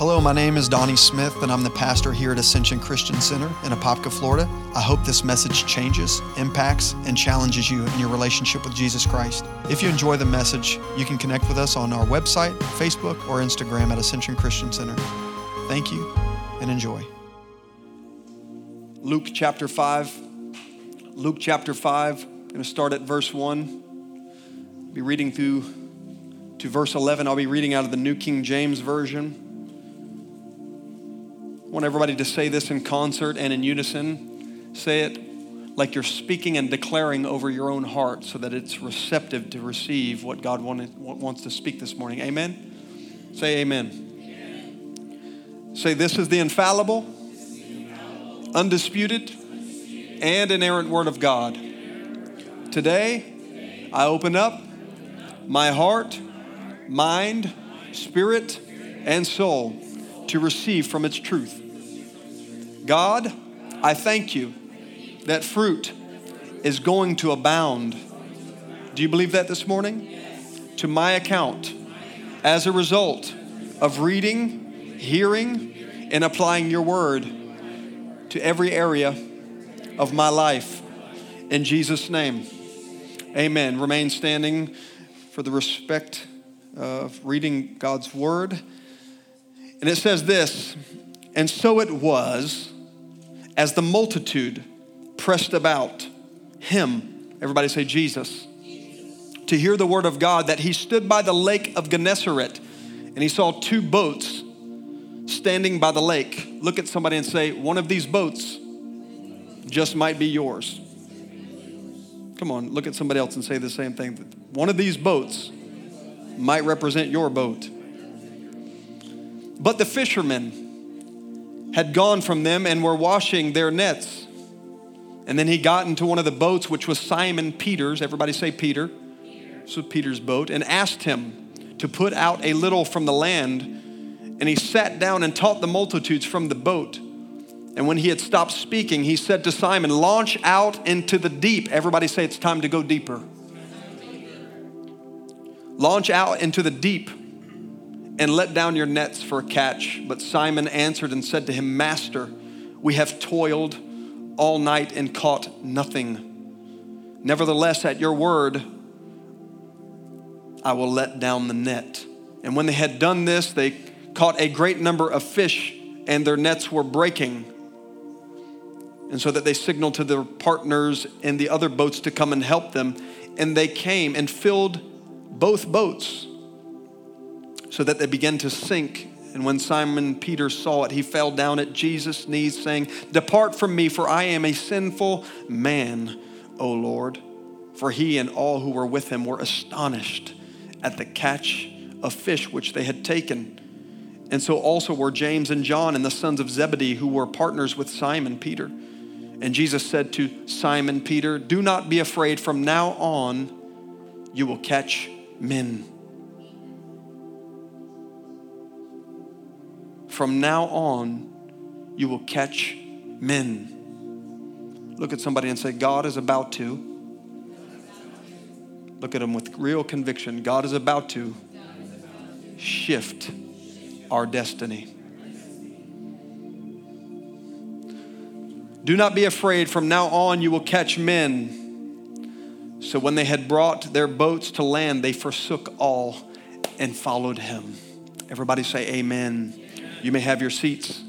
Hello, my name is Donnie Smith, and I'm the pastor here at Ascension Christian Center in Apopka, Florida. I hope this message changes, impacts, and challenges you in your relationship with Jesus Christ. If you enjoy the message, you can connect with us on our website, Facebook, or Instagram at Ascension Christian Center. Thank you and enjoy. Luke chapter 5. Luke chapter 5. I'm going to start at verse 1. I'll Be reading through to verse 11. I'll be reading out of the New King James Version. I want everybody to say this in concert and in unison. Say it like you're speaking and declaring over your own heart so that it's receptive to receive what God wanted, wants to speak this morning. Amen? Say amen. amen. Say, This is the infallible, undisputed, and inerrant Word of God. Today, I open up my heart, mind, spirit, and soul to receive from its truth. God, I thank you that fruit is going to abound. Do you believe that this morning? To my account, as a result of reading, hearing, and applying your word to every area of my life. In Jesus' name, amen. Remain standing for the respect of reading God's word. And it says this, and so it was as the multitude pressed about him, everybody say Jesus, to hear the word of God, that he stood by the lake of Gennesaret and he saw two boats standing by the lake. Look at somebody and say, One of these boats just might be yours. Come on, look at somebody else and say the same thing. One of these boats might represent your boat. But the fishermen had gone from them and were washing their nets. And then he got into one of the boats, which was Simon Peter's. Everybody say Peter. This was Peter's boat, and asked him to put out a little from the land. And he sat down and taught the multitudes from the boat. And when he had stopped speaking, he said to Simon, Launch out into the deep. Everybody say it's time to go deeper. Launch out into the deep and let down your nets for a catch. But Simon answered and said to him, Master, we have toiled all night and caught nothing. Nevertheless, at your word, I will let down the net. And when they had done this, they caught a great number of fish, and their nets were breaking. And so that they signaled to their partners in the other boats to come and help them. And they came and filled both boats so that they began to sink. And when Simon Peter saw it, he fell down at Jesus' knees, saying, Depart from me, for I am a sinful man, O Lord. For he and all who were with him were astonished at the catch of fish which they had taken. And so also were James and John and the sons of Zebedee, who were partners with Simon Peter. And Jesus said to Simon Peter, Do not be afraid, from now on you will catch men. From now on, you will catch men. Look at somebody and say, God is about to. Look at them with real conviction. God is about to shift our destiny. Do not be afraid. From now on, you will catch men. So when they had brought their boats to land, they forsook all and followed him. Everybody say, Amen. You may have your seats.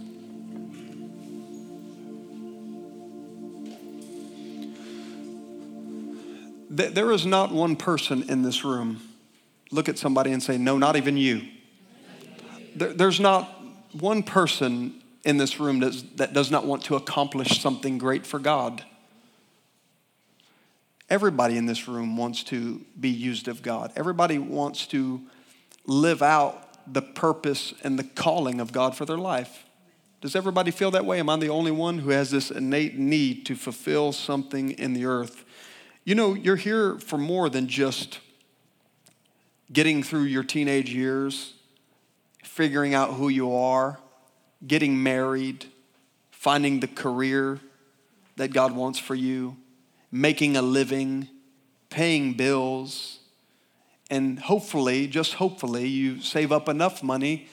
There is not one person in this room. Look at somebody and say, No, not even you. There's not one person in this room that does not want to accomplish something great for God. Everybody in this room wants to be used of God. Everybody wants to live out the purpose and the calling of God for their life. Does everybody feel that way? Am I the only one who has this innate need to fulfill something in the earth? You know, you're here for more than just getting through your teenage years, figuring out who you are, getting married, finding the career that God wants for you, making a living, paying bills and hopefully, just hopefully, you save up enough money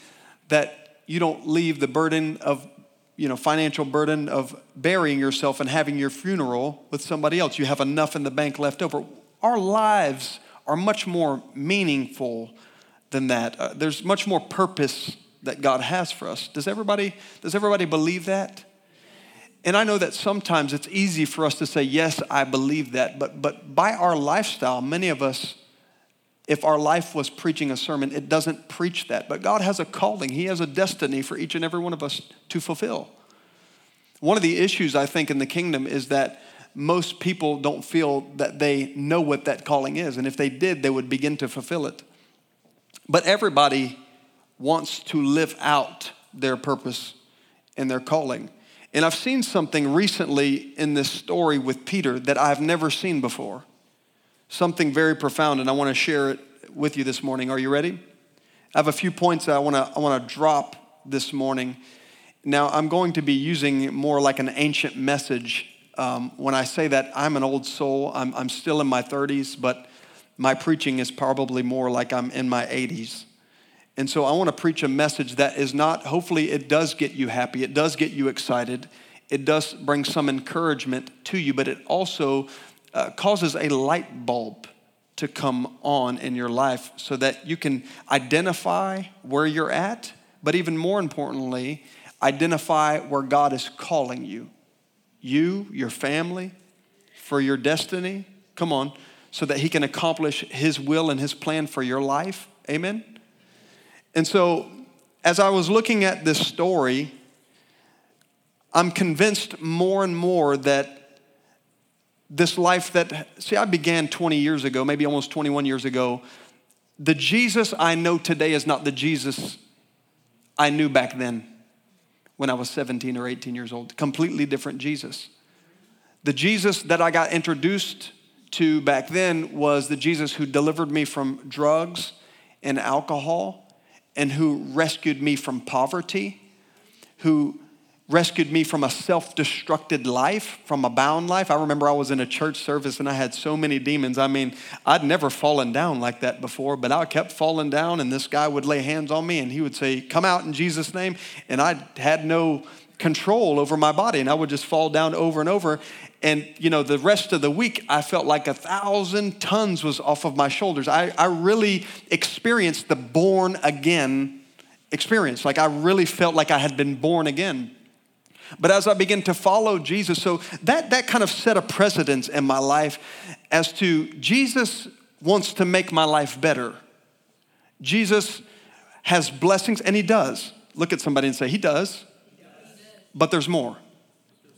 that you don't leave the burden of you know financial burden of burying yourself and having your funeral with somebody else. You have enough in the bank left over. Our lives are much more meaningful than that. Uh, there's much more purpose that god has for us. Does everybody does everybody believe that? And i know that sometimes it's easy for us to say yes i believe that. But but by our lifestyle many of us if our life was preaching a sermon, it doesn't preach that. But God has a calling, He has a destiny for each and every one of us to fulfill. One of the issues I think in the kingdom is that most people don't feel that they know what that calling is. And if they did, they would begin to fulfill it. But everybody wants to live out their purpose and their calling. And I've seen something recently in this story with Peter that I've never seen before something very profound, and I want to share it with you this morning. Are you ready? I have a few points that I want to I want to drop this morning. Now, I'm going to be using more like an ancient message. Um, when I say that, I'm an old soul. I'm, I'm still in my 30s, but my preaching is probably more like I'm in my 80s. And so I want to preach a message that is not, hopefully, it does get you happy, it does get you excited, it does bring some encouragement to you, but it also uh, causes a light bulb to come on in your life so that you can identify where you're at, but even more importantly, identify where God is calling you. You, your family, for your destiny. Come on, so that He can accomplish His will and His plan for your life. Amen? And so, as I was looking at this story, I'm convinced more and more that this life that, see, I began 20 years ago, maybe almost 21 years ago. The Jesus I know today is not the Jesus I knew back then when I was 17 or 18 years old. Completely different Jesus. The Jesus that I got introduced to back then was the Jesus who delivered me from drugs and alcohol and who rescued me from poverty, who rescued me from a self destructed life, from a bound life. I remember I was in a church service and I had so many demons. I mean, I'd never fallen down like that before, but I kept falling down, and this guy would lay hands on me and he would say, Come out in Jesus' name. And I had no control over my body, and I would just fall down over and over. And, you know, the rest of the week, I felt like a thousand tons was off of my shoulders. I, I really experienced the born again experience. Like, I really felt like I had been born again. But as I begin to follow Jesus, so that, that kind of set a precedence in my life as to Jesus wants to make my life better. Jesus has blessings, and He does. Look at somebody and say, He does, but there's more.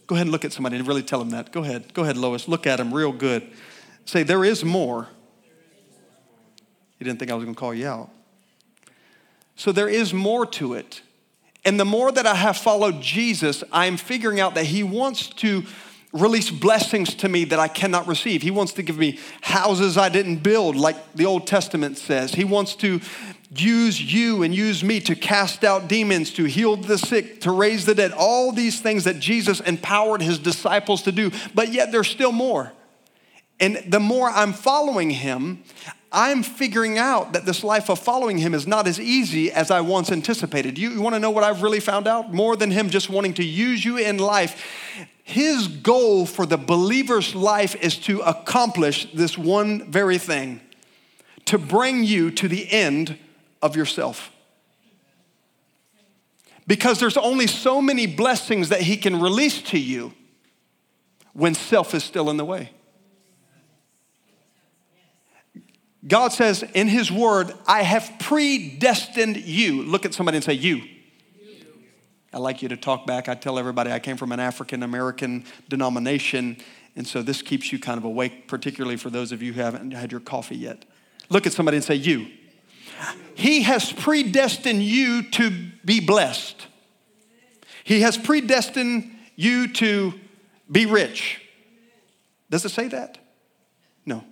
Go ahead and look at somebody and really tell them that. Go ahead. Go ahead, Lois. Look at him real good. Say, There is more. You didn't think I was going to call you out. So there is more to it. And the more that I have followed Jesus, I'm figuring out that He wants to release blessings to me that I cannot receive. He wants to give me houses I didn't build, like the Old Testament says. He wants to use you and use me to cast out demons, to heal the sick, to raise the dead, all these things that Jesus empowered his disciples to do. But yet there's still more. And the more I'm following him, I'm figuring out that this life of following him is not as easy as I once anticipated. You, you want to know what I've really found out? More than him just wanting to use you in life, his goal for the believer's life is to accomplish this one very thing to bring you to the end of yourself. Because there's only so many blessings that he can release to you when self is still in the way. God says in His Word, I have predestined you. Look at somebody and say, You. I like you to talk back. I tell everybody I came from an African American denomination, and so this keeps you kind of awake, particularly for those of you who haven't had your coffee yet. Look at somebody and say, You. He has predestined you to be blessed. He has predestined you to be rich. Does it say that? No.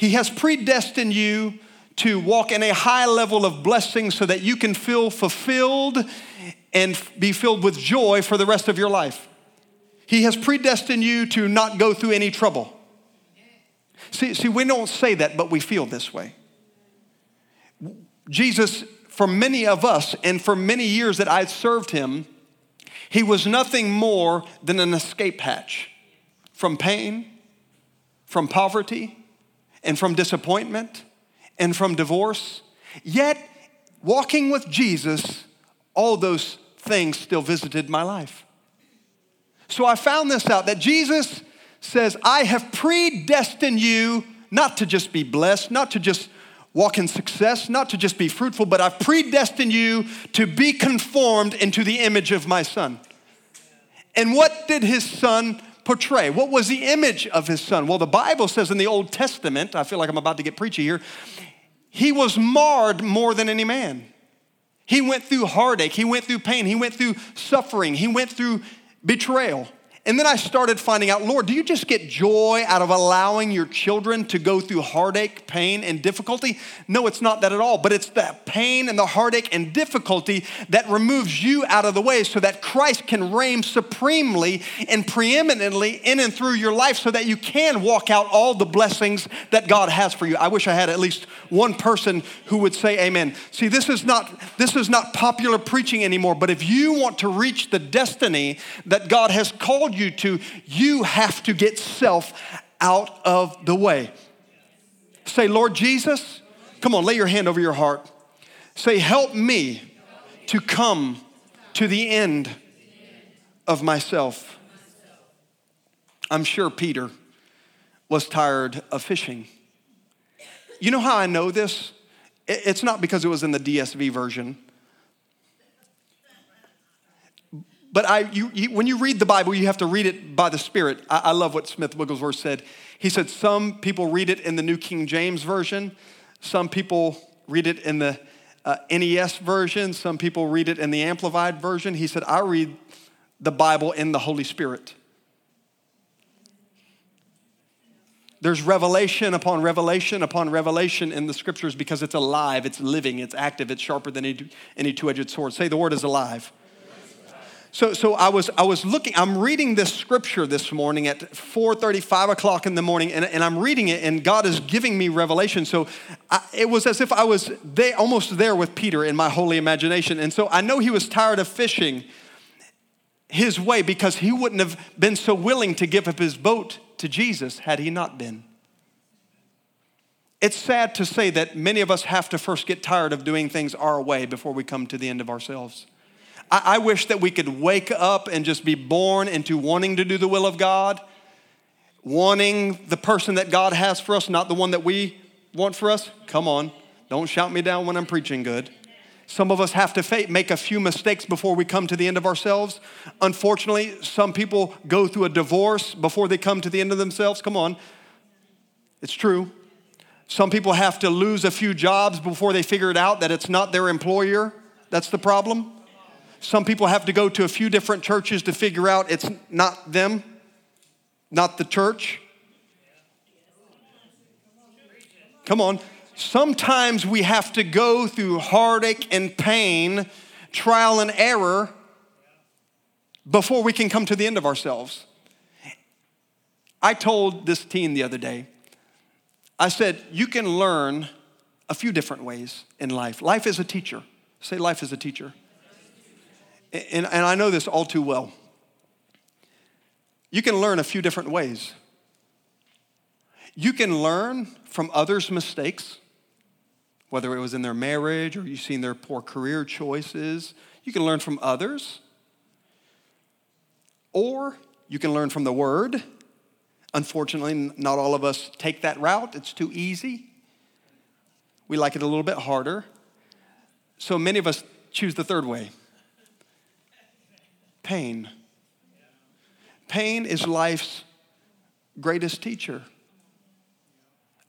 He has predestined you to walk in a high level of blessing so that you can feel fulfilled and be filled with joy for the rest of your life. He has predestined you to not go through any trouble. See, see, we don't say that, but we feel this way. Jesus for many of us and for many years that I served him, he was nothing more than an escape hatch from pain, from poverty, and from disappointment, and from divorce. Yet, walking with Jesus, all those things still visited my life. So I found this out that Jesus says, I have predestined you not to just be blessed, not to just walk in success, not to just be fruitful, but I've predestined you to be conformed into the image of my son. And what did his son portray? What was the image of his son? Well, the Bible says in the Old Testament, I feel like I'm about to get preachy here, he was marred more than any man. He went through heartache, he went through pain, he went through suffering, he went through betrayal. And then I started finding out, Lord, do you just get joy out of allowing your children to go through heartache, pain, and difficulty? No, it's not that at all. But it's the pain and the heartache and difficulty that removes you out of the way so that Christ can reign supremely and preeminently in and through your life so that you can walk out all the blessings that God has for you. I wish I had at least one person who would say amen. See, this is not this is not popular preaching anymore, but if you want to reach the destiny that God has called called you to, you have to get self out of the way. Say, Lord Jesus, come on, lay your hand over your heart. Say, help me to come to the end of myself. I'm sure Peter was tired of fishing. You know how I know this? It's not because it was in the DSV version. But I, you, you, when you read the Bible, you have to read it by the Spirit. I, I love what Smith Wigglesworth said. He said some people read it in the New King James Version, some people read it in the uh, NES version, some people read it in the Amplified version. He said, I read the Bible in the Holy Spirit. There's revelation upon revelation upon revelation in the scriptures because it's alive, it's living, it's active, it's sharper than any, two edged sword. Say the word is alive. So, so I, was, I was looking, I'm reading this scripture this morning at 4.30, 5 o'clock in the morning, and, and I'm reading it, and God is giving me revelation. So I, it was as if I was they, almost there with Peter in my holy imagination. And so I know he was tired of fishing his way because he wouldn't have been so willing to give up his boat to Jesus had he not been. It's sad to say that many of us have to first get tired of doing things our way before we come to the end of ourselves. I, I wish that we could wake up and just be born into wanting to do the will of God, wanting the person that God has for us, not the one that we want for us. Come on, don't shout me down when I'm preaching good. Some of us have to make a few mistakes before we come to the end of ourselves. Unfortunately, some people go through a divorce before they come to the end of themselves. Come on, it's true. Some people have to lose a few jobs before they figure it out that it's not their employer that's the problem. Some people have to go to a few different churches to figure out it's not them, not the church. Come on. Sometimes we have to go through heartache and pain, trial and error before we can come to the end of ourselves. I told this teen the other day, I said, you can learn a few different ways in life. Life is a teacher. Say, life is a teacher and, and I know this all too well. You can learn a few different ways. You can learn from others' mistakes, whether it was in their marriage or you've seen their poor career choices. You can learn from others. Or you can learn from the Word. Unfortunately, not all of us take that route, it's too easy. We like it a little bit harder. So many of us choose the third way pain. Pain is life's greatest teacher.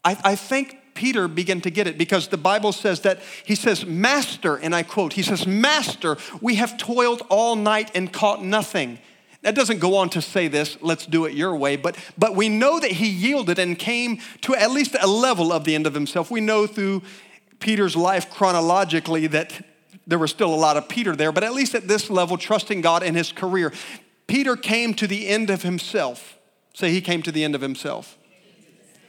I, I think Peter began to get it because the Bible says that he says, Master, and I quote, he says, Master, we have toiled all night and caught nothing. That doesn't go on to say this, let's do it your way, but, but we know that he yielded and came to at least a level of the end of himself. We know through Peter's life chronologically that there was still a lot of Peter there, but at least at this level, trusting God in his career, Peter came to the end of himself. Say, he came to the end of himself.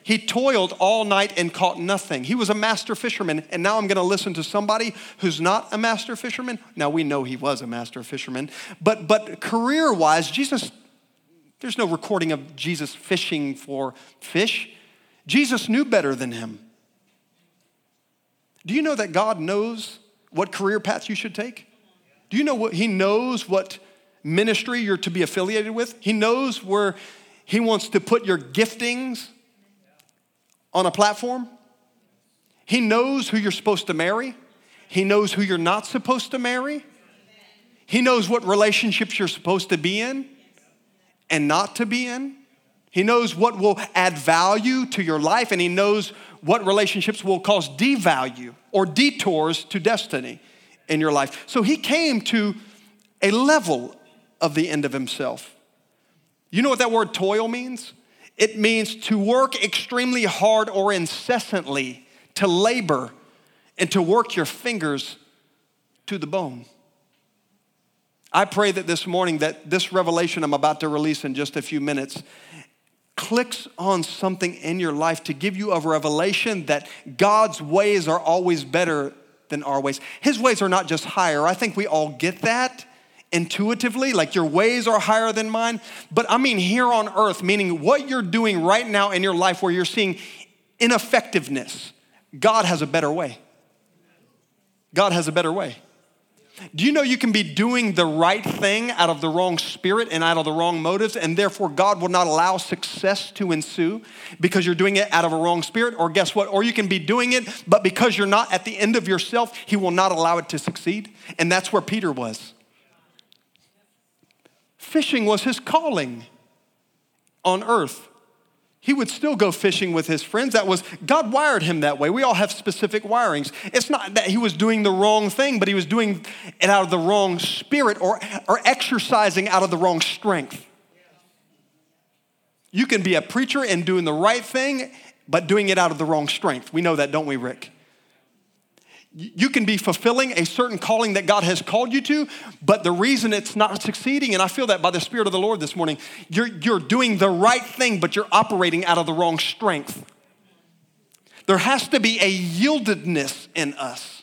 He toiled all night and caught nothing. He was a master fisherman, and now I'm going to listen to somebody who's not a master fisherman. Now we know he was a master fisherman, but but career-wise, Jesus there's no recording of Jesus fishing for fish. Jesus knew better than him. Do you know that God knows what career path you should take? Do you know what He knows what ministry you're to be affiliated with? He knows where He wants to put your giftings on a platform. He knows who you're supposed to marry. He knows who you're not supposed to marry. He knows what relationships you're supposed to be in and not to be in. He knows what will add value to your life, and He knows what relationships will cause devalue or detours to destiny in your life. So He came to a level of the end of Himself. You know what that word toil means? It means to work extremely hard or incessantly, to labor, and to work your fingers to the bone. I pray that this morning that this revelation I'm about to release in just a few minutes clicks on something in your life to give you a revelation that God's ways are always better than our ways. His ways are not just higher. I think we all get that intuitively, like your ways are higher than mine. But I mean here on earth, meaning what you're doing right now in your life where you're seeing ineffectiveness, God has a better way. God has a better way. Do you know you can be doing the right thing out of the wrong spirit and out of the wrong motives, and therefore God will not allow success to ensue because you're doing it out of a wrong spirit? Or guess what? Or you can be doing it, but because you're not at the end of yourself, He will not allow it to succeed. And that's where Peter was. Fishing was his calling on earth he would still go fishing with his friends. That was, God wired him that way. We all have specific wirings. It's not that he was doing the wrong thing, but he was doing it out of the wrong spirit or, or exercising out of the wrong strength. You can be a preacher and doing the right thing, but doing it out of the wrong strength. We know that, don't we, Rick? You can be fulfilling a certain calling that God has called you to, but the reason it's not succeeding, and I feel that by the Spirit of the Lord this morning, you're, you're doing the right thing, but you're operating out of the wrong strength. There has to be a yieldedness in us.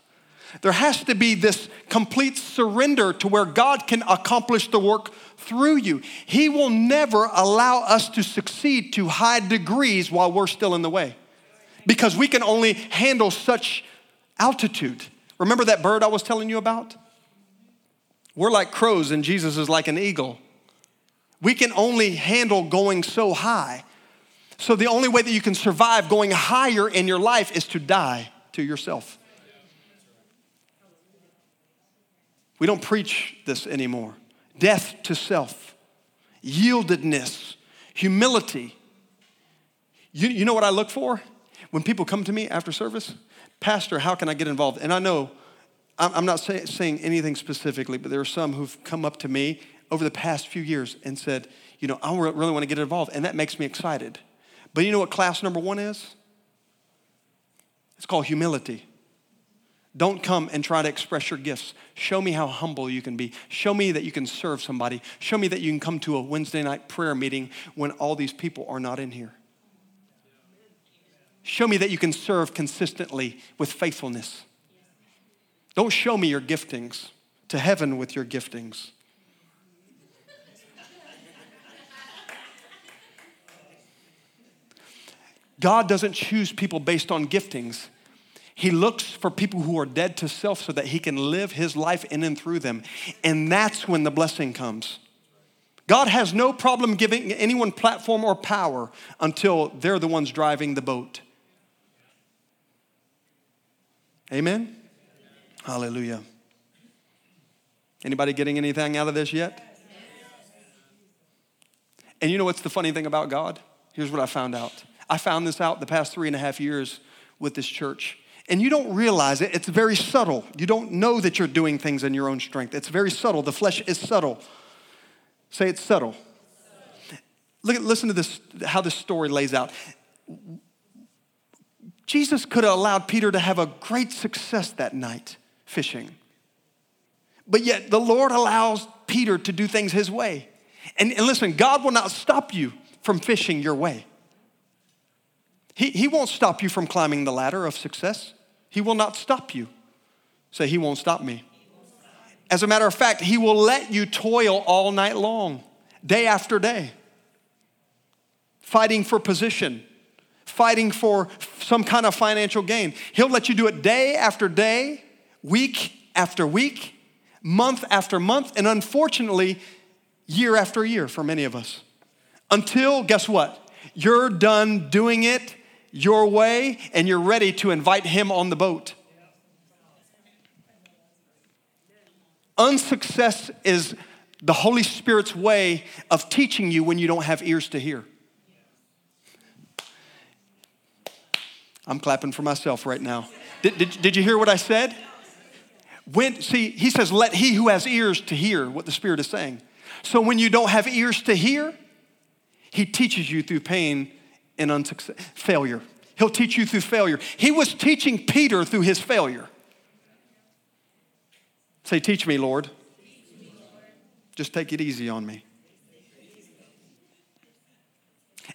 There has to be this complete surrender to where God can accomplish the work through you. He will never allow us to succeed to high degrees while we're still in the way because we can only handle such altitude. Remember that bird I was telling you about? We're like crows, and Jesus is like an eagle. We can only handle going so high. So, the only way that you can survive going higher in your life is to die to yourself. We don't preach this anymore. Death to self, yieldedness, humility. You, you know what I look for? When people come to me after service, Pastor, how can I get involved? And I know, I'm not say, saying anything specifically, but there are some who've come up to me over the past few years and said, you know, I really want to get involved, and that makes me excited. But you know what class number one is? It's called humility. Don't come and try to express your gifts. Show me how humble you can be. Show me that you can serve somebody. Show me that you can come to a Wednesday night prayer meeting when all these people are not in here. Show me that you can serve consistently with faithfulness. Don't show me your giftings, to heaven with your giftings. God doesn't choose people based on giftings. He looks for people who are dead to self so that he can live his life in and through them. And that's when the blessing comes. God has no problem giving anyone platform or power until they're the ones driving the boat. Amen? Hallelujah. Anybody getting anything out of this yet? And you know what's the funny thing about God? Here's what I found out. I found this out the past three and a half years with this church. And you don't realize it, it's very subtle. You don't know that you're doing things in your own strength. It's very subtle. The flesh is subtle. Say it's subtle. Look listen to this, how this story lays out. Jesus could have allowed Peter to have a great success that night fishing. But yet the Lord allows Peter to do things his way. And, and listen, God will not stop you from fishing your way. He, he won't stop you from climbing the ladder of success. He will not stop you. Say, He won't stop me. As a matter of fact, He will let you toil all night long, day after day, fighting for position, fighting for some kind of financial gain. He'll let you do it day after day, week after week, month after month, and unfortunately, year after year for many of us. Until, guess what? You're done doing it your way and you're ready to invite Him on the boat. Unsuccess is the Holy Spirit's way of teaching you when you don't have ears to hear. I'm clapping for myself right now. Did, did, did you hear what I said? When, see, he says, let he who has ears to hear what the Spirit is saying. So when you don't have ears to hear, he teaches you through pain and unsuccess, failure. He'll teach you through failure. He was teaching Peter through his failure. Say, Teach me, Lord. Just take it easy on me.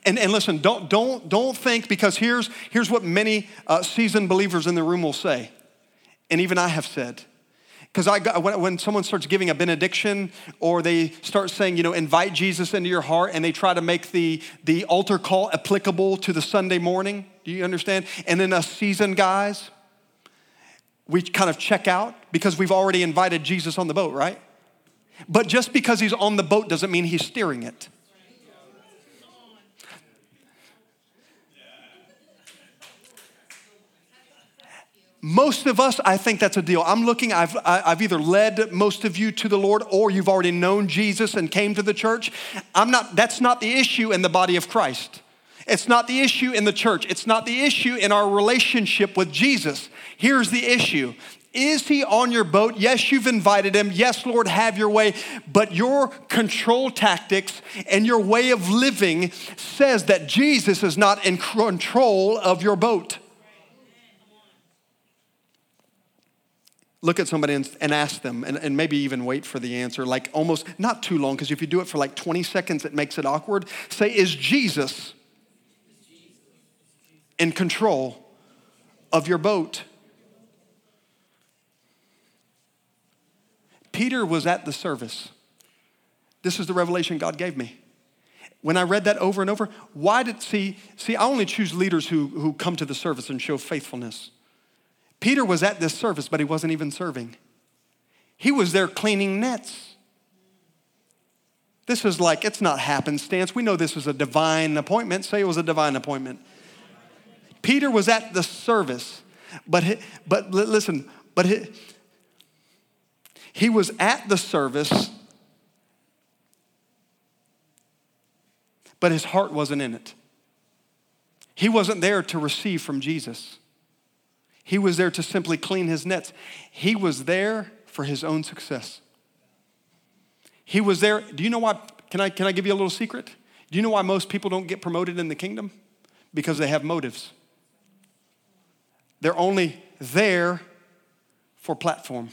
And, and listen, don't, don't, don't think, because here's, here's what many uh, seasoned believers in the room will say, and even I have said. Because I got, when, when someone starts giving a benediction or they start saying, you know, invite Jesus into your heart and they try to make the, the altar call applicable to the Sunday morning, do you understand? And then us seasoned guys, we kind of check out because we've already invited Jesus on the boat, right? But just because he's on the boat doesn't mean he's steering it. Most of us, I think that's a deal. I'm looking, I've, I've either led most of you to the Lord or you've already known Jesus and came to the church. I'm not, that's not the issue in the body of Christ. It's not the issue in the church. It's not the issue in our relationship with Jesus. Here's the issue is he on your boat? Yes, you've invited him. Yes, Lord, have your way. But your control tactics and your way of living says that Jesus is not in control of your boat. Look at somebody and, and ask them, and, and maybe even wait for the answer, like almost not too long, because if you do it for like 20 seconds, it makes it awkward. Say, Is Jesus in control of your boat? Peter was at the service. This is the revelation God gave me. When I read that over and over, why did see see I only choose leaders who who come to the service and show faithfulness. Peter was at this service, but he wasn't even serving. He was there cleaning nets. This is like, it's not happenstance. We know this was a divine appointment. Say it was a divine appointment. Peter was at the service, but, he, but listen, but he, he was at the service, but his heart wasn't in it. He wasn't there to receive from Jesus. He was there to simply clean his nets. He was there for his own success. He was there. Do you know why? Can I, can I give you a little secret? Do you know why most people don't get promoted in the kingdom? Because they have motives. They're only there for platform.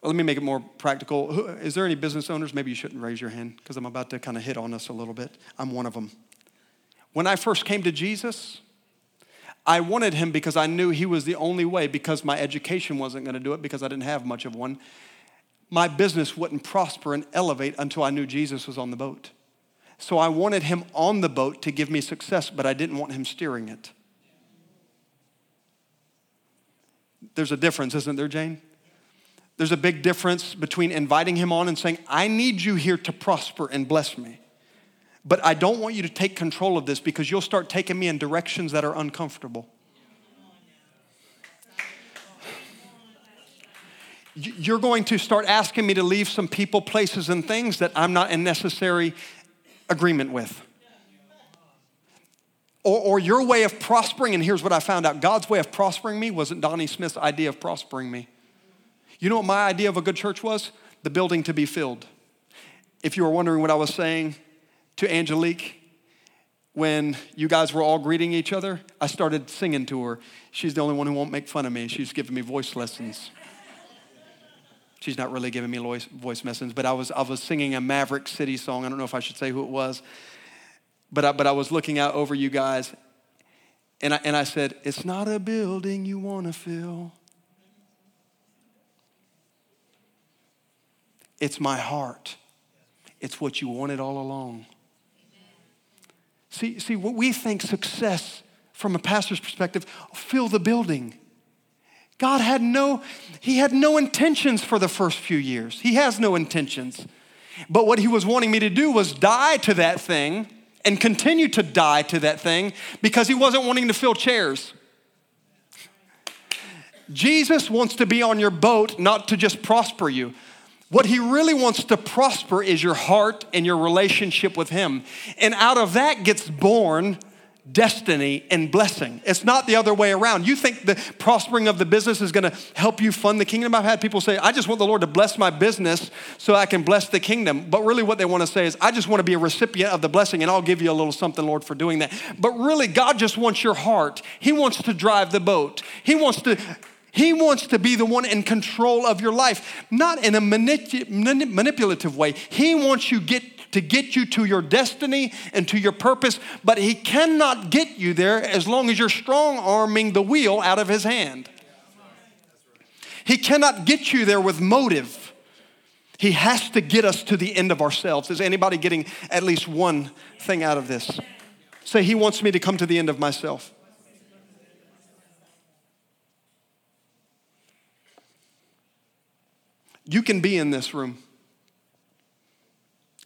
Well, let me make it more practical. Is there any business owners? Maybe you shouldn't raise your hand because I'm about to kind of hit on us a little bit. I'm one of them. When I first came to Jesus, I wanted him because I knew he was the only way, because my education wasn't going to do it, because I didn't have much of one. My business wouldn't prosper and elevate until I knew Jesus was on the boat. So I wanted him on the boat to give me success, but I didn't want him steering it. There's a difference, isn't there, Jane? There's a big difference between inviting him on and saying, I need you here to prosper and bless me. But I don't want you to take control of this because you'll start taking me in directions that are uncomfortable. You're going to start asking me to leave some people, places, and things that I'm not in necessary agreement with. Or, or, your way of prospering, and here's what I found out God's way of prospering me wasn't Donnie Smith's idea of prospering me. You know what my idea of a good church was? The building to be filled. If you were wondering what I was saying to Angelique, when you guys were all greeting each other, I started singing to her. She's the only one who won't make fun of me. She's giving me voice lessons. She's not really giving me voice lessons, but I was, I was singing a Maverick City song. I don't know if I should say who it was, but I, but I was looking out over you guys, And I, and I said, It's not a building you want to fill. It's my heart. It's what you wanted all along. See, see, what we think success from a pastor's perspective, fill the building. God had no, he had no intentions for the first few years. He has no intentions. But what he was wanting me to do was die to that thing and continue to die to that thing because he wasn't wanting to fill chairs. Jesus wants to be on your boat, not to just prosper you. What he really wants to prosper is your heart and your relationship with him. And out of that gets born destiny and blessing. It's not the other way around. You think the prospering of the business is going to help you fund the kingdom? I've had people say, I just want the Lord to bless my business so I can bless the kingdom. But really, what they want to say is, I just want to be a recipient of the blessing and I'll give you a little something, Lord, for doing that. But really, God just wants your heart. He wants to drive the boat, He wants to. He wants to be the one in control of your life, not in a manip- manipulative way. He wants you get to get you to your destiny and to your purpose, but He cannot get you there as long as you're strong arming the wheel out of His hand. He cannot get you there with motive. He has to get us to the end of ourselves. Is anybody getting at least one thing out of this? Say, He wants me to come to the end of myself. You can be in this room.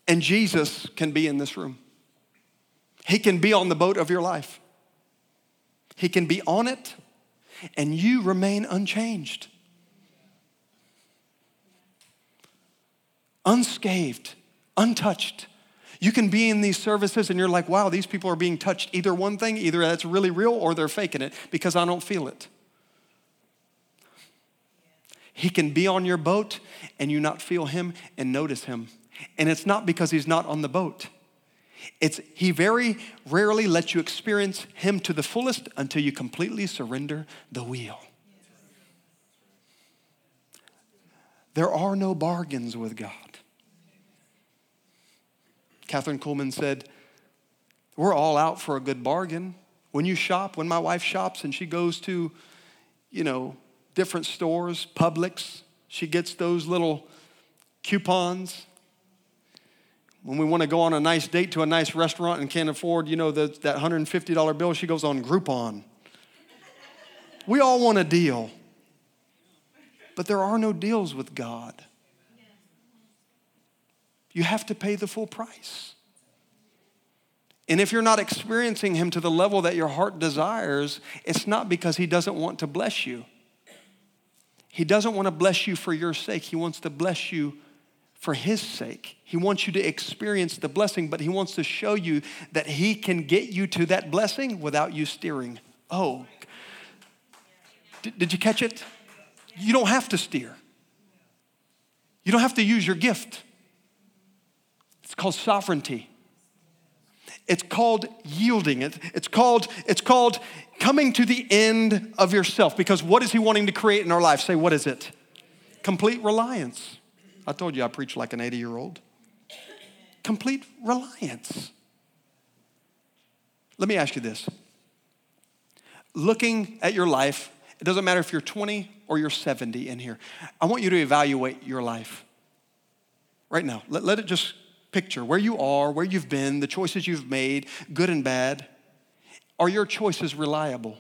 And Jesus can be in this room. He can be on the boat of your life. He can be on it, and you remain unchanged, unscathed, untouched. You can be in these services and you're like, wow, these people are being touched. Either one thing, either that's really real or they're faking it because I don't feel it. He can be on your boat and you not feel him and notice him. And it's not because he's not on the boat. It's he very rarely lets you experience him to the fullest until you completely surrender the wheel. There are no bargains with God. Kathryn Kuhlman said, We're all out for a good bargain. When you shop, when my wife shops and she goes to, you know, different stores, Publix, she gets those little coupons when we want to go on a nice date to a nice restaurant and can't afford, you know, the, that $150 bill, she goes on Groupon. We all want a deal. But there are no deals with God. You have to pay the full price. And if you're not experiencing Him to the level that your heart desires, it's not because He doesn't want to bless you. He doesn't want to bless you for your sake, He wants to bless you for His sake. He wants you to experience the blessing, but He wants to show you that He can get you to that blessing without you steering. Oh, did, did you catch it? You don't have to steer, you don't have to use your gift. It's called sovereignty. It's called yielding. It, it's, called, it's called coming to the end of yourself because what is He wanting to create in our life? Say, what is it? Complete reliance. I told you I preach like an 80 year old. Complete reliance. Let me ask you this. Looking at your life, it doesn't matter if you're 20 or you're 70 in here. I want you to evaluate your life right now. Let, let it just picture where you are, where you've been, the choices you've made, good and bad. Are your choices reliable?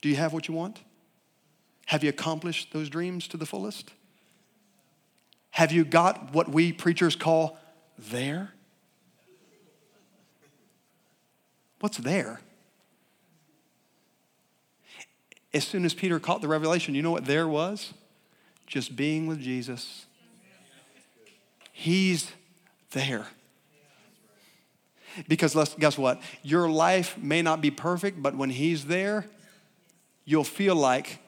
Do you have what you want? Have you accomplished those dreams to the fullest? Have you got what we preachers call there? What's there? As soon as Peter caught the revelation, you know what there was? Just being with Jesus. He's there. Because guess what? Your life may not be perfect, but when He's there, you'll feel like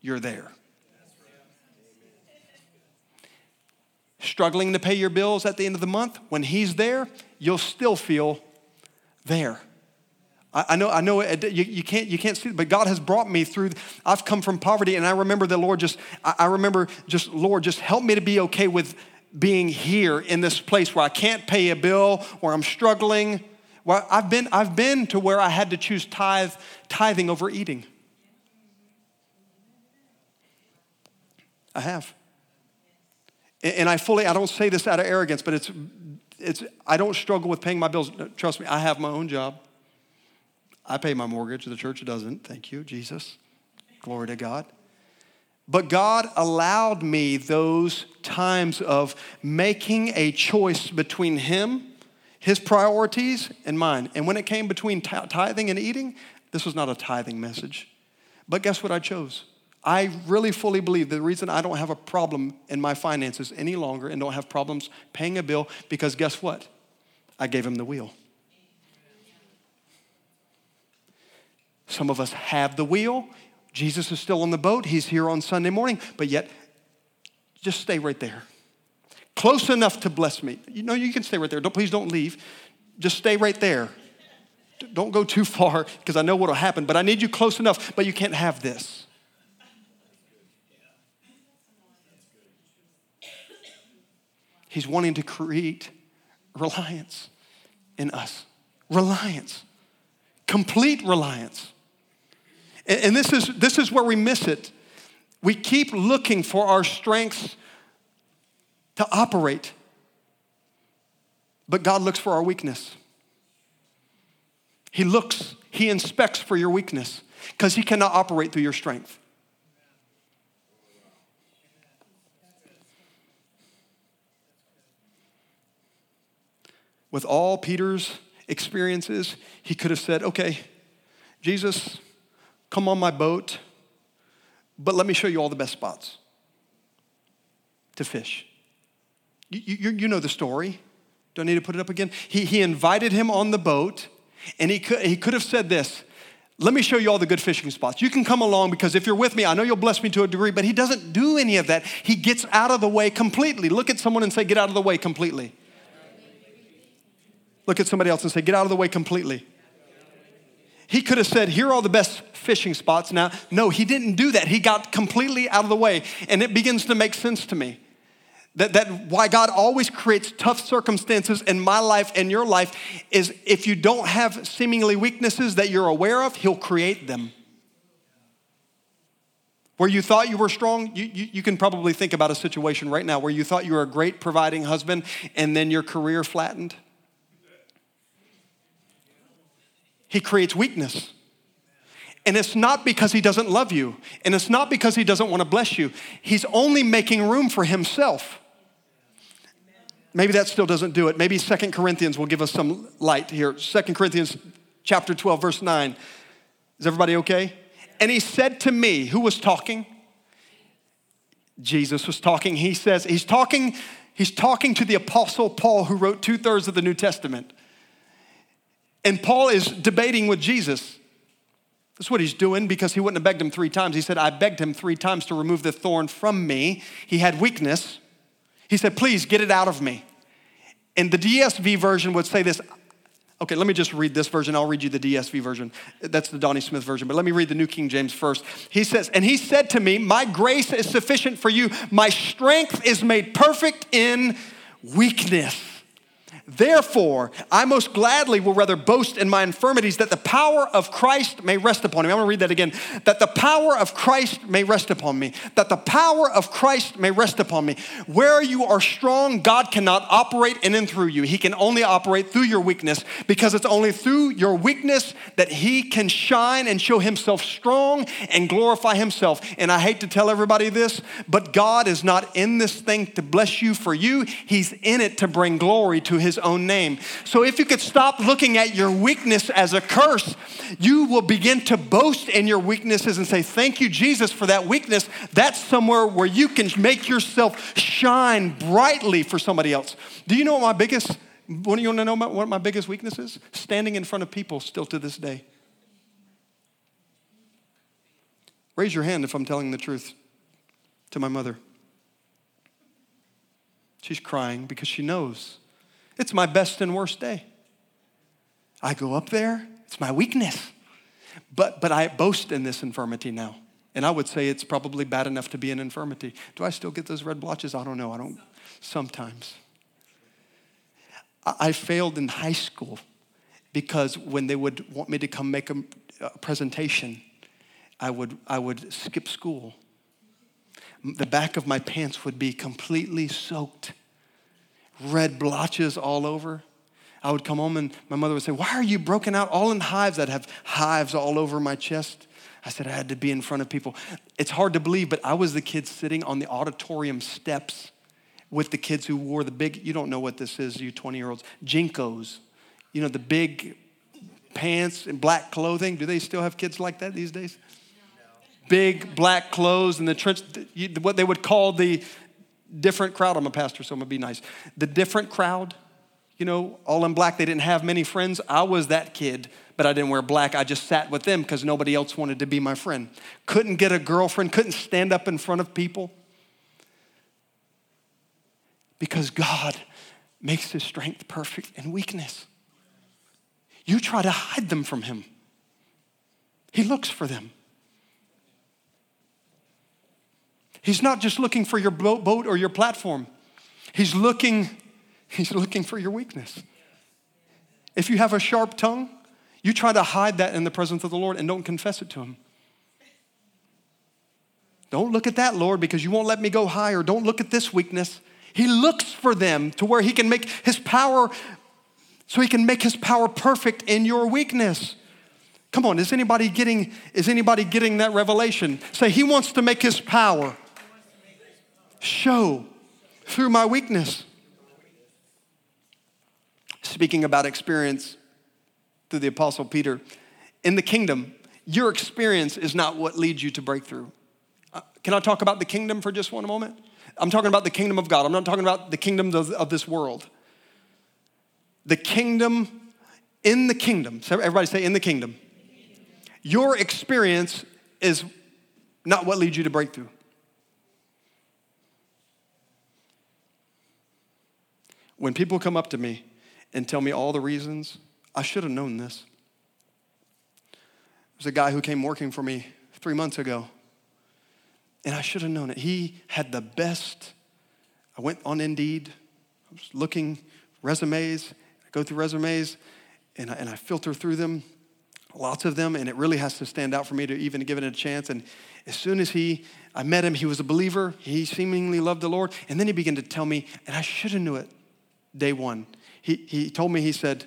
you're there. Struggling to pay your bills at the end of the month, when He's there, you'll still feel there. I, know, I know it, you, you, can't, you can't see it, but God has brought me through. I've come from poverty, and I remember the Lord just, I, remember just, Lord, just help me to be okay with being here in this place where I can't pay a bill, where I'm struggling. Where I've been, I've been to where I had to choose tithe, tithing over eating. I have. And I fully, I don't say this out of arrogance, but it's, it's, I don't struggle with paying my bills. Trust me, I have my own job. I pay my mortgage. The church doesn't. Thank you, Jesus. Glory to God. But God allowed me those times of making a choice between Him, His priorities, and mine. And when it came between tithing and eating, this was not a tithing message. But guess what I chose? I really fully believe the reason I don't have a problem in my finances any longer and don't have problems paying a bill because guess what? I gave him the wheel. Some of us have the wheel. Jesus is still on the boat. He's here on Sunday morning, but yet just stay right there. Close enough to bless me. You know, you can stay right there. Don't, please don't leave. Just stay right there. Don't go too far because I know what will happen, but I need you close enough, but you can't have this. He's wanting to create reliance in us. Reliance. Complete reliance. And, this, is, this is where we miss it. We keep looking for our strengths to operate, but God looks for our weakness. He looks, He inspects for your weakness because He cannot operate through your strength. with all Peter's experiences, he could have said, Okay, Jesus, come on my boat, but let me show you all the best spots to fish. You, you, you know the story. Don't need to put it up again. He, he invited him on the boat, and he could, he could have said this let me show you all the good fishing spots. You can come along because if you're with me, I know you'll bless me to a degree, but he doesn't do any of that. He gets out of the way completely. Look at someone and say, Get out of the way completely. Look at somebody else and say, Get out of the way completely. He could have said, Here are all the best fishing spots. Now, no, he didn't do that. He got completely out of the way. And it begins to make sense to me. That, that why God always creates tough circumstances in my life and your life is if you don't have seemingly weaknesses that you're aware of, He'll create them. Where you thought you were strong, you, you, you, can probably think about a situation right now where you thought you were a great providing husband and then your career flattened. he creates weakness. And it's not because he doesn't love you, and it's not because he doesn't want to bless you. He's only making room for himself. Maybe that still doesn't do it. Maybe Second Corinthians will give us some light here. Second Corinthians chapter 12 verse 9. Is everybody okay? And he said to me, who was talking? Jesus was talking. He says, he's talking, he's talking to the apostle Paul who wrote two-thirds of the New Testament. And Paul is debating with Jesus. That's what he's doing because he wouldn't have begged him three times. He said, I begged him three times to remove the thorn from me. He had weakness. He said, Please get it out of me. And the DSV version would say this. Okay, let me just read this version. I'll read you the DSV version. That's the Donnie Smith version, but let me read the New King James first. He says, And he said to me, My grace is sufficient for you. My strength is made perfect in weakness. Therefore, I most gladly will rather boast in my infirmities that the power of Christ may rest upon me. I'm gonna read that again. That the power of Christ may rest upon me. That the power of Christ may rest upon me. Where you are strong, God cannot operate in and through you. He can only operate through your weakness because it's only through your weakness that He can shine and show Himself strong and glorify Himself. And I hate to tell everybody this, but God is not in this thing to bless you for you, He's in it to bring glory to His own name. So if you could stop looking at your weakness as a curse, you will begin to boast in your weaknesses and say, Thank you, Jesus, for that weakness. That's somewhere where you can make yourself shine brightly for somebody else. Do you know what my biggest, what do you want to know about what my biggest weakness is? Standing in front of people still to this day. Raise your hand if I'm telling the truth to my mother. She's crying because she knows it's my best and worst day. I go up there, it's my weakness. But, but I boast in this infirmity now. And I would say it's probably bad enough to be an infirmity. Do I still get those red blotches? I don't know. I don't. sometimes. I failed in high school because when they would want me to come make a, presentation, I would, I would skip school. The back of my pants would be completely soaked, red blotches all over. I would come home and my mother would say, Why are you broken out all in hives? I'd have hives all over my chest. I said, I had to be in front of people. It's hard to believe, but I was the kid sitting on the auditorium steps with the kids who wore the big, you don't know what this is, you 20 year olds, JNCOs. You know, the big pants and black clothing. Do they still have kids like that these days? Big black clothes and the trench, what they would call the different crowd. I'm a pastor, so I'm gonna be nice. The different crowd, you know, all in black. They didn't have many friends. I was that kid, but I didn't wear black. I just sat with them because nobody else wanted to be my friend. Couldn't get a girlfriend, couldn't stand up in front of people. Because God makes his strength perfect in weakness. You try to hide them from him. He looks for them. He's not just looking for your boat or your platform. He's looking, he's looking for your weakness. If you have a sharp tongue, you try to hide that in the presence of the Lord and don't confess it to him. Don't look at that, Lord, because you won't let me go higher. Don't look at this weakness. He looks for them to where he can make his power, so he can make his power perfect in your weakness. Come on, is anybody getting, is anybody getting that revelation? Say, he wants to make his power show through my weakness. Speaking about experience through the Apostle Peter, in the kingdom, your experience is not what leads you to breakthrough. Uh, can I talk about the kingdom for just one moment? I'm talking about the kingdom of God. I'm not talking about the kingdoms of, of this world. The kingdom, in the kingdom. So everybody say, in the kingdom. Your experience is not what leads you to breakthrough. When people come up to me and tell me all the reasons, I should have known this. There's a guy who came working for me three months ago, and I should have known it. He had the best. I went on Indeed, I was looking resumes, I go through resumes, and I, and I filter through them, lots of them, and it really has to stand out for me to even give it a chance. And as soon as he, I met him, he was a believer. He seemingly loved the Lord, and then he began to tell me, and I should have knew it day one. He, he told me, he said,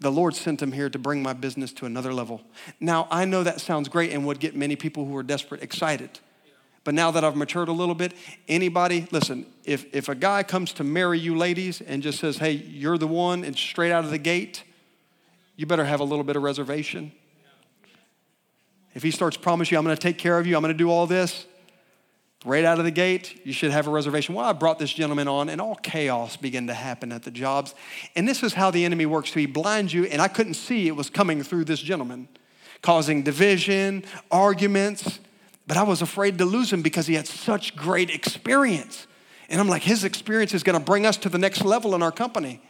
the Lord sent him here to bring my business to another level. Now, I know that sounds great and would get many people who are desperate excited. But now that I've matured a little bit, anybody, listen, if, if a guy comes to marry you ladies and just says, hey, you're the one, and straight out of the gate, you better have a little bit of reservation. If he starts promising you, I'm gonna take care of you, I'm gonna do all this, Right out of the gate, you should have a reservation. Well, I brought this gentleman on, and all chaos began to happen at the jobs. And this is how the enemy works. So he blinds you, and I couldn't see it was coming through this gentleman, causing division, arguments. But I was afraid to lose him because he had such great experience. And I'm like, his experience is going to bring us to the next level in our company.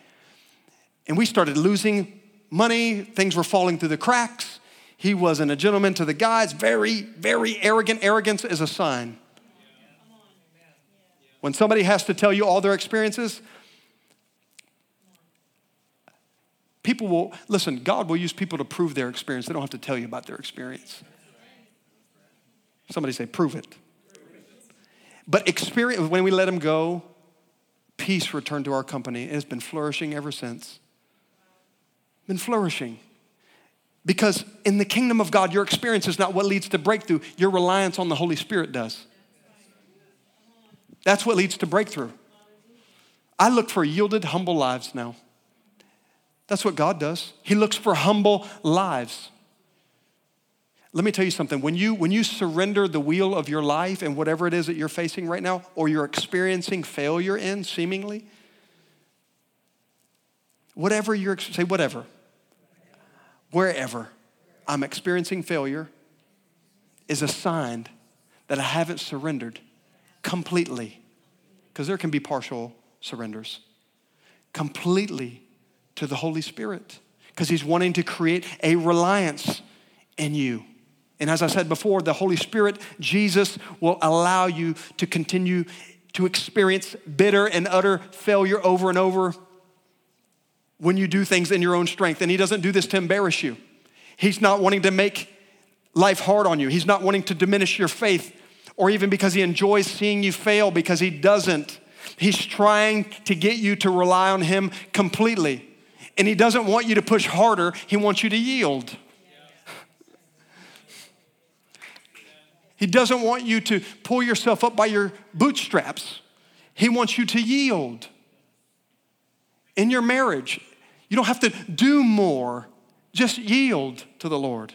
And we started losing money, things were falling through the cracks. He wasn't a gentleman to the guys, very, very arrogant. Arrogance is a sign when somebody has to tell you all their experiences, people will, listen, God will use people to prove their experience. They don't have to tell you about their experience. Somebody say, prove it. But experience, when we let him go, peace returned to our company. It has been flourishing ever since. Been flourishing. Because in the kingdom of God, your experience is not what leads to breakthrough, your reliance on the Holy Spirit does. That's what leads to breakthrough. I look for yielded, humble lives now. That's what God does. He looks for humble lives. Let me tell you something. When you, when you surrender the wheel of your life and whatever it is that you're facing right now, or you're experiencing failure in, seemingly, whatever you're, say whatever, wherever I'm experiencing failure is a sign that I haven't surrendered completely, because there can be partial surrenders, completely to the Holy Spirit, because He's wanting to create a reliance in you. And as I said before, the Holy Spirit, Jesus, will allow you to continue to experience bitter and utter failure over and over when you do things in your own strength. And He doesn't do this to embarrass you. He's not wanting to make life hard on you. He's not wanting to diminish your faith or even because He enjoys seeing you fail because He doesn't. He's trying to get you to rely on Him completely. And He doesn't want you to push harder, He wants you to yield. He doesn't want you to pull yourself up by your bootstraps. He wants you to yield. In your marriage, you don't have to do more, just yield to the Lord.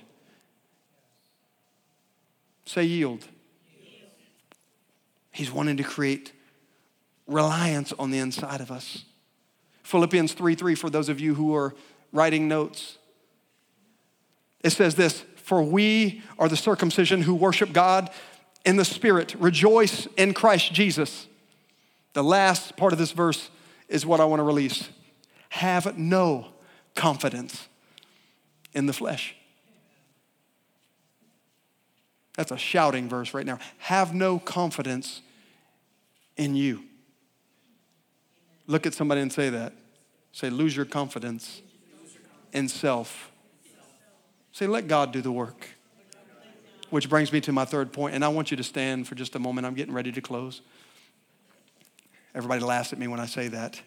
Say yield. He's wanting to create reliance on the inside of us. Philippians 3 3, for those of you who are writing notes, it says this For we are the circumcision who worship God in the Spirit, rejoice in Christ Jesus. The last part of this verse is what I want to release. Have no confidence in the flesh. That's a shouting verse right now. Have no confidence in you. Look at somebody and say that. Say, lose your confidence in self. Say, let God do the work. Which brings me to my third point, and I want you to stand for just a moment. I'm getting ready to close. Everybody laughs at me when I say that.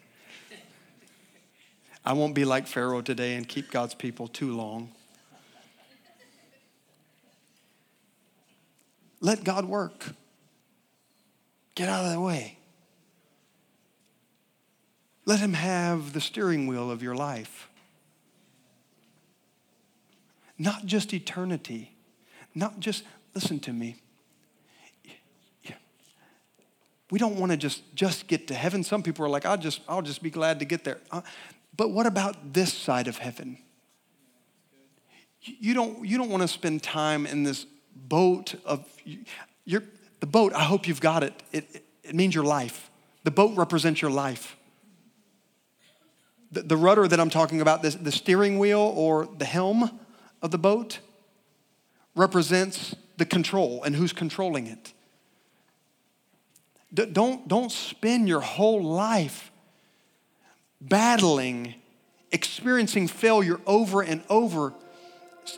I won't be like Pharaoh today and keep God's people too long. Let God work. Get out of the way. Let Him have the steering wheel of your life. Not just eternity, not just, listen to me. We don't want to just, just get to heaven. Some people are like, I'll just, I'll just be glad to get there. Uh, but what about this side of heaven? You don't, you don't want to spend time in this boat of your, the boat, I hope you've got it. It, it. means your life. The boat represents your life. The, the rudder that I'm talking about, this, the steering wheel or the helm of the boat, represents the control and who's controlling it. D- don't, don't spend your whole life battling, experiencing failure over and over.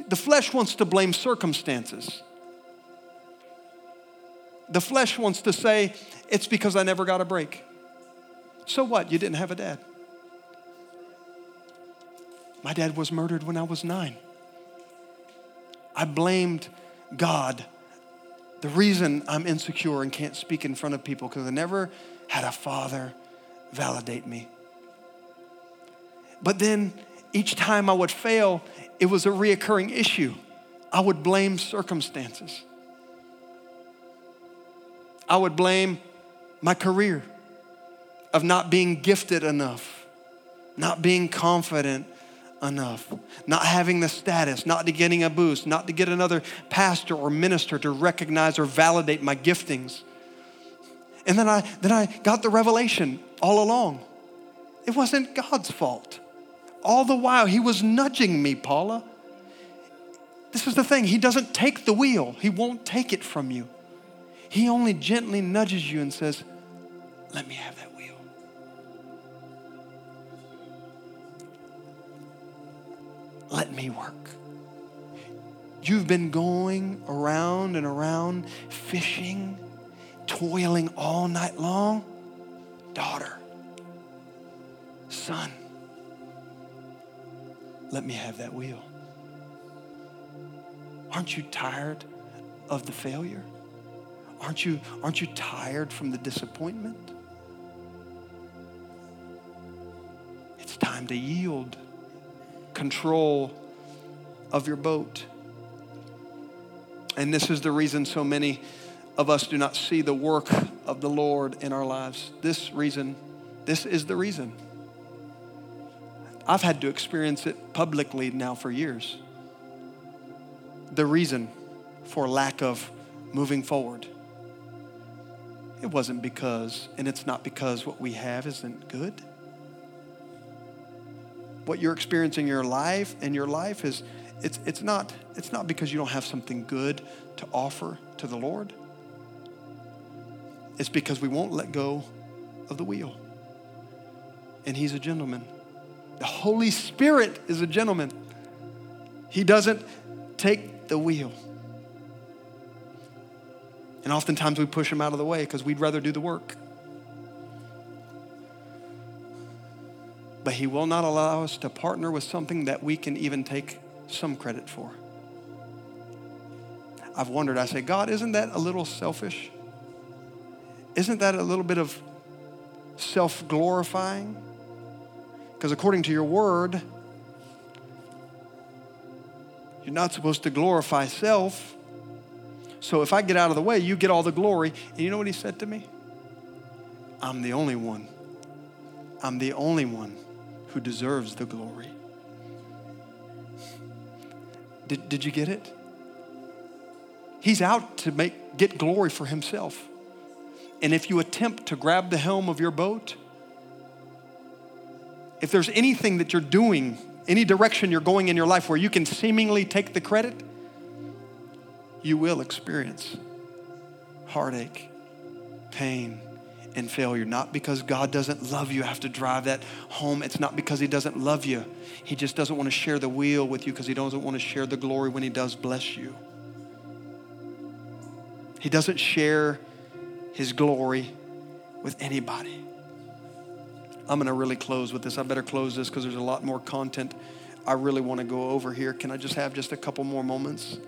The flesh wants to blame circumstances. The flesh wants to say, it's because I never got a break. So what? You didn't have a dad. My dad was murdered when I was nine. I blamed God. The reason I'm insecure and can't speak in front of people because I never had a father validate me. But then each time I would fail, it was a reoccurring issue. I would blame circumstances. I would blame my career of not being gifted enough, not being confident enough, not having the status, not to getting a boost, not to get another pastor or minister to recognize or validate my giftings. And then I then I got the revelation all along. It wasn't God's fault. All the while he was nudging me, Paula. This is the thing, he doesn't take the wheel. He won't take it from you. He only gently nudges you and says, Let me have that wheel. Let me work. You've been going around and around, fishing, toiling all night long. Daughter, son, let me have that wheel. Aren't you tired of the failure? Aren't you, aren't you tired from the disappointment? It's time to yield control of your boat. And this is the reason so many of us do not see the work of the Lord in our lives. This reason, this is the reason. I've had to experience it publicly now for years. The reason for lack of moving forward. It wasn't because, and it's not because what we have isn't good. What you're experiencing in your life and your life is it's, it's, not, it's not because you don't have something good to offer to the Lord. It's because we won't let go of the wheel. And He's a gentleman. The Holy Spirit is a gentleman. He doesn't take the wheel. And oftentimes we push him out of the way because we'd rather do the work. But he will not allow us to partner with something that we can even take some credit for. I've wondered, I say, God, isn't that a little selfish? Isn't that a little bit of self glorifying? Because according to your word, you're not supposed to glorify self. So if I get out of the way, you get all the glory. And you know what he said to me? I'm the only one. I'm the only one who deserves the glory. Did, did you get it? He's out to make, get glory for himself. And if you attempt to grab the helm of your boat, if there's anything that you're doing, any direction you're going in your life where you can seemingly take the credit, you will experience heartache, pain, and failure. Not because God doesn't love you, have to drive that home. It's not because He doesn't love you. He just doesn't want to share the wheel with you because He doesn't want to share the glory when He does bless you. He doesn't share His glory with anybody. I'm going to really close with this. I better close this because there's a lot more content I really want to go over here. Can I just have just a couple more moments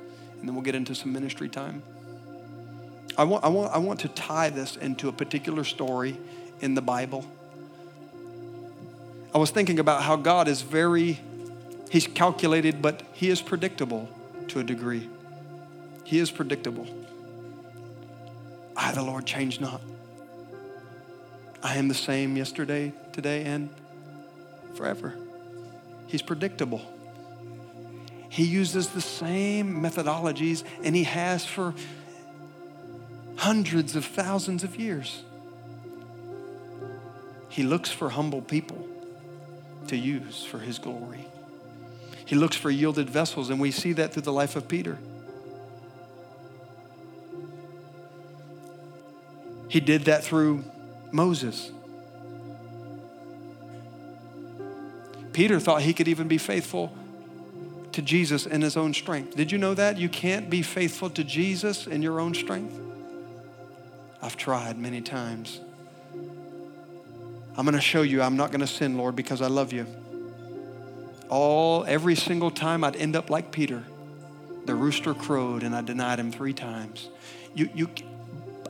and then we'll get into some ministry time? I want, I want, I want to tie this into a particular story in the Bible. I was thinking about how God is very, He's calculated, but He is predictable to a degree. He is predictable. I, the Lord, change not. I am the same yesterday, today, and forever. He's predictable. He uses the same methodologies, and He has for hundreds of thousands of years. He looks for humble people to use for his glory. He looks for yielded vessels, and we see that through the life of Peter. He did that through Moses. Peter thought he could even be faithful to Jesus in his own strength. Did you know that? You can't be faithful to Jesus in your own strength. I've tried many times. I'm going to show you I'm not going to sin, Lord, because I love you. All every single time I'd end up like Peter. The rooster crowed and I denied him 3 times. You you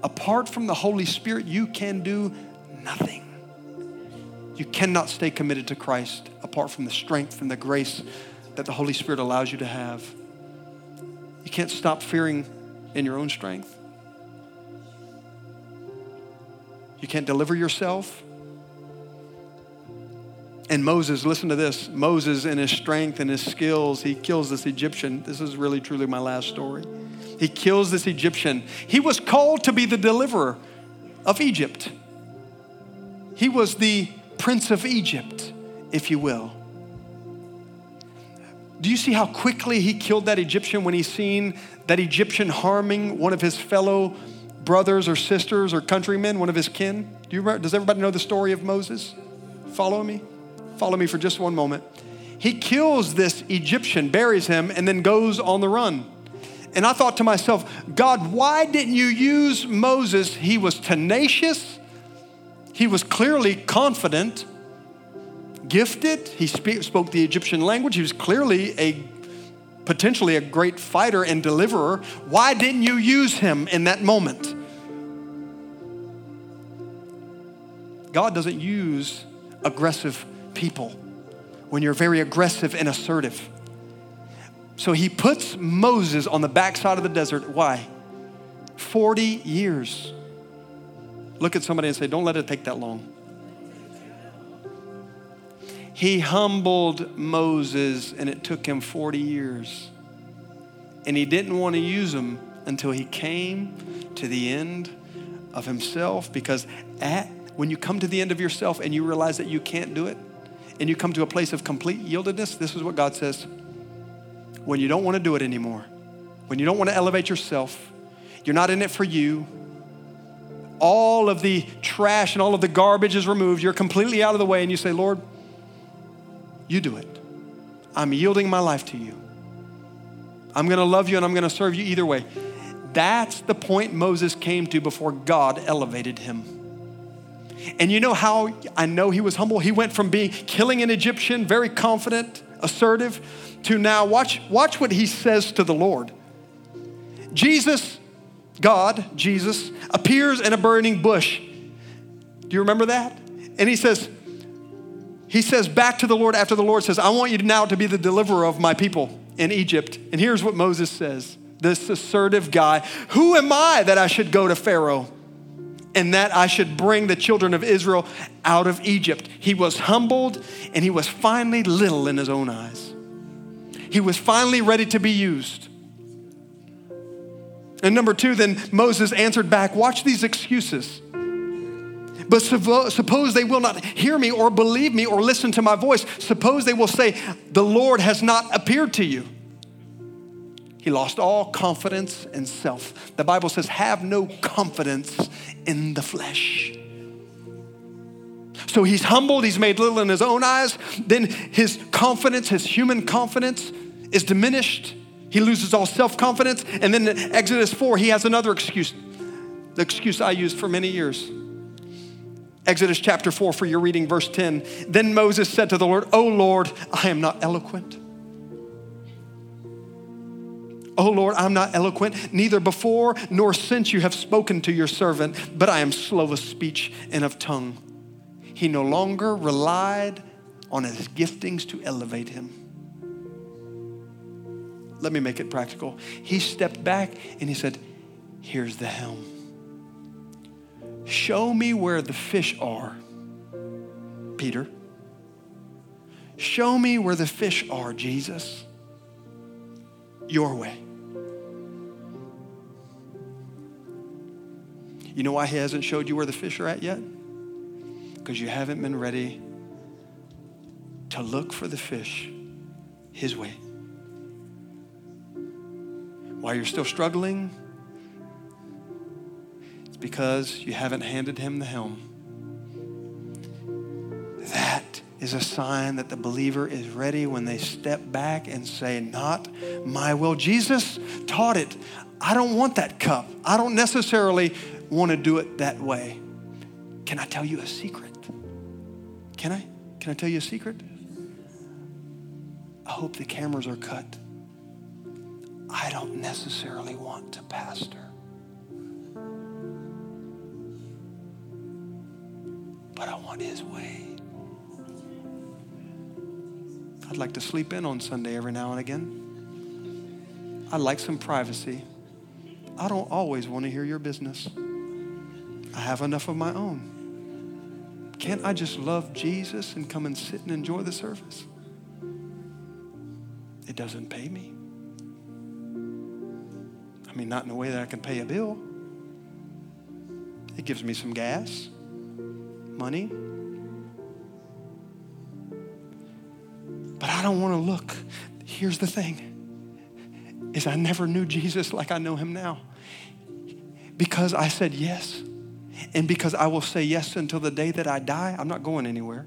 apart from the Holy Spirit, you can do nothing. You cannot stay committed to Christ apart from the strength and the grace that the Holy Spirit allows you to have. You can't stop fearing in your own strength. You can't deliver yourself. And Moses, listen to this Moses, in his strength and his skills, he kills this Egyptian. This is really, truly my last story. He kills this Egyptian. He was called to be the deliverer of Egypt. He was the prince of Egypt, if you will. Do you see how quickly he killed that Egyptian when he seen that Egyptian harming one of his fellow brothers or sisters or countrymen, one of his kin. Do you remember, does everybody know the story of Moses? Follow me? Follow me for just one moment. He kills this Egyptian, buries him, and then goes on the run. And I thought to myself, God, why didn't you use Moses? He was tenacious, he was clearly confident, gifted, he spoke the Egyptian language, he was clearly a potentially a great fighter and deliverer, why didn't you use him in that moment? God doesn't use aggressive people when you're very aggressive and assertive. So he puts Moses on the backside of the desert. Why? 40 years. Look at somebody and say, Don't let it take that long. He humbled Moses, and it took him 40 years. And he didn't want to use him until he came to the end of himself because at, when you come to the end of yourself and you realize that you can't do it, and you come to a place of complete yieldedness, this is what God says. When you don't want to do it anymore, when you don't want to elevate yourself, you're not in it for you, all of the trash and all of the garbage is removed, you're completely out of the way, and you say, Lord, you do it. I'm yielding my life to you. I'm going to love you and I'm going to serve you either way. That's the point Moses came to before God elevated him. And you know how I know he was humble? He went from being killing an Egyptian, very confident, assertive, to now watch, watch what he says to the Lord. Jesus, God, Jesus, appears in a burning bush. Do you remember that? And he says, he says back to the Lord after the Lord says, I want you now to be the deliverer of my people in Egypt. And here's what Moses says this assertive guy Who am I that I should go to Pharaoh? and that I should bring the children of Israel out of Egypt. He was humbled and he was finally little in his own eyes. He was finally ready to be used. And number two, then Moses answered back, Watch these excuses. But suppose they will not hear me or believe me or listen to my voice. Suppose they will say, The Lord has not appeared to you. He lost all confidence in self. The Bible says, have no confidence in the flesh. So he's humbled, he's made little in his own eyes. Then his confidence, his human confidence, is diminished. He loses all self confidence. And then in Exodus 4, he has another excuse, the excuse I used for many years. Exodus chapter 4, for your reading, verse 10. Then Moses said to the Lord, O Lord, I am not eloquent Oh Lord, I'm not eloquent, neither before nor since you have spoken to your servant, but I am slow of speech and of tongue. He no longer relied on his giftings to elevate him. Let me make it practical. He stepped back and he said, Here's the helm. Show me where the fish are, Peter. Show me where the fish are, Jesus. Your way. You know why he hasn't showed you where the fish are at yet? Because you haven't been ready to look for the fish his way. While you're still struggling? Because you haven't handed him the helm. That is a sign that the believer is ready when they step back and say, Not my will. Jesus taught it. I don't want that cup. I don't necessarily want to do it that way. Can I tell you a secret? Can I? Can I tell you a secret? I hope the cameras are cut. I don't necessarily want to pastor. Want his way. I'd like to sleep in on Sunday every now and again. I'd like some privacy. I don't always want to hear your business. I have enough of my own. Can't I just love Jesus and come and sit and enjoy the service? It doesn't pay me. I mean, not in a way that I can pay a bill. It gives me some gas, money. Don't want to look. Here's the thing is I never knew Jesus like I know him now. Because I said yes. And because I will say yes until the day that I die, I'm not going anywhere.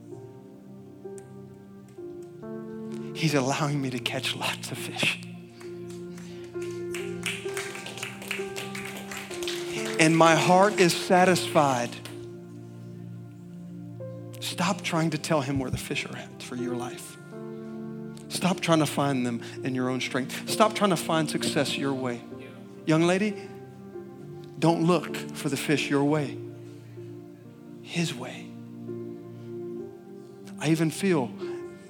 He's allowing me to catch lots of fish. And my heart is satisfied. Stop trying to tell him where the fish are at for your life. Stop trying to find them in your own strength. Stop trying to find success your way. Young lady, don't look for the fish your way, His way. I even feel,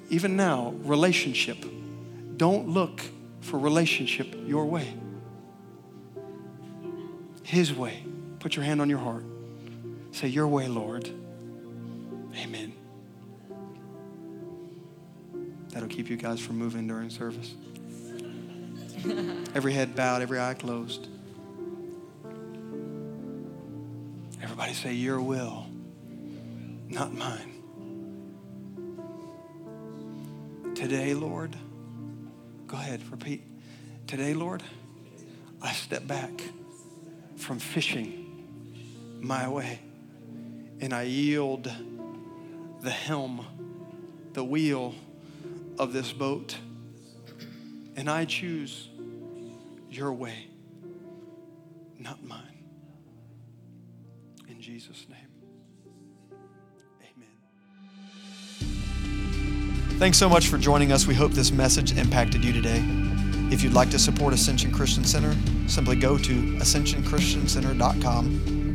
even now, relationship. Don't look for relationship your way, His way. Put your hand on your heart. Say, Your way, Lord. Keep you guys from moving during service. every head bowed, every eye closed. Everybody say, Your will, not mine. Today, Lord, go ahead, repeat. Today, Lord, I step back from fishing my way. And I yield the helm, the wheel of this boat. And I choose your way, not mine. In Jesus' name. Amen. Thanks so much for joining us. We hope this message impacted you today. If you'd like to support Ascension Christian Center, simply go to ascensionchristiancenter.com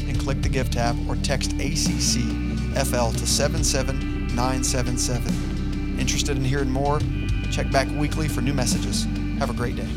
and click the Give tab or text ACCFL to 77977. Interested in hearing more? Check back weekly for new messages. Have a great day.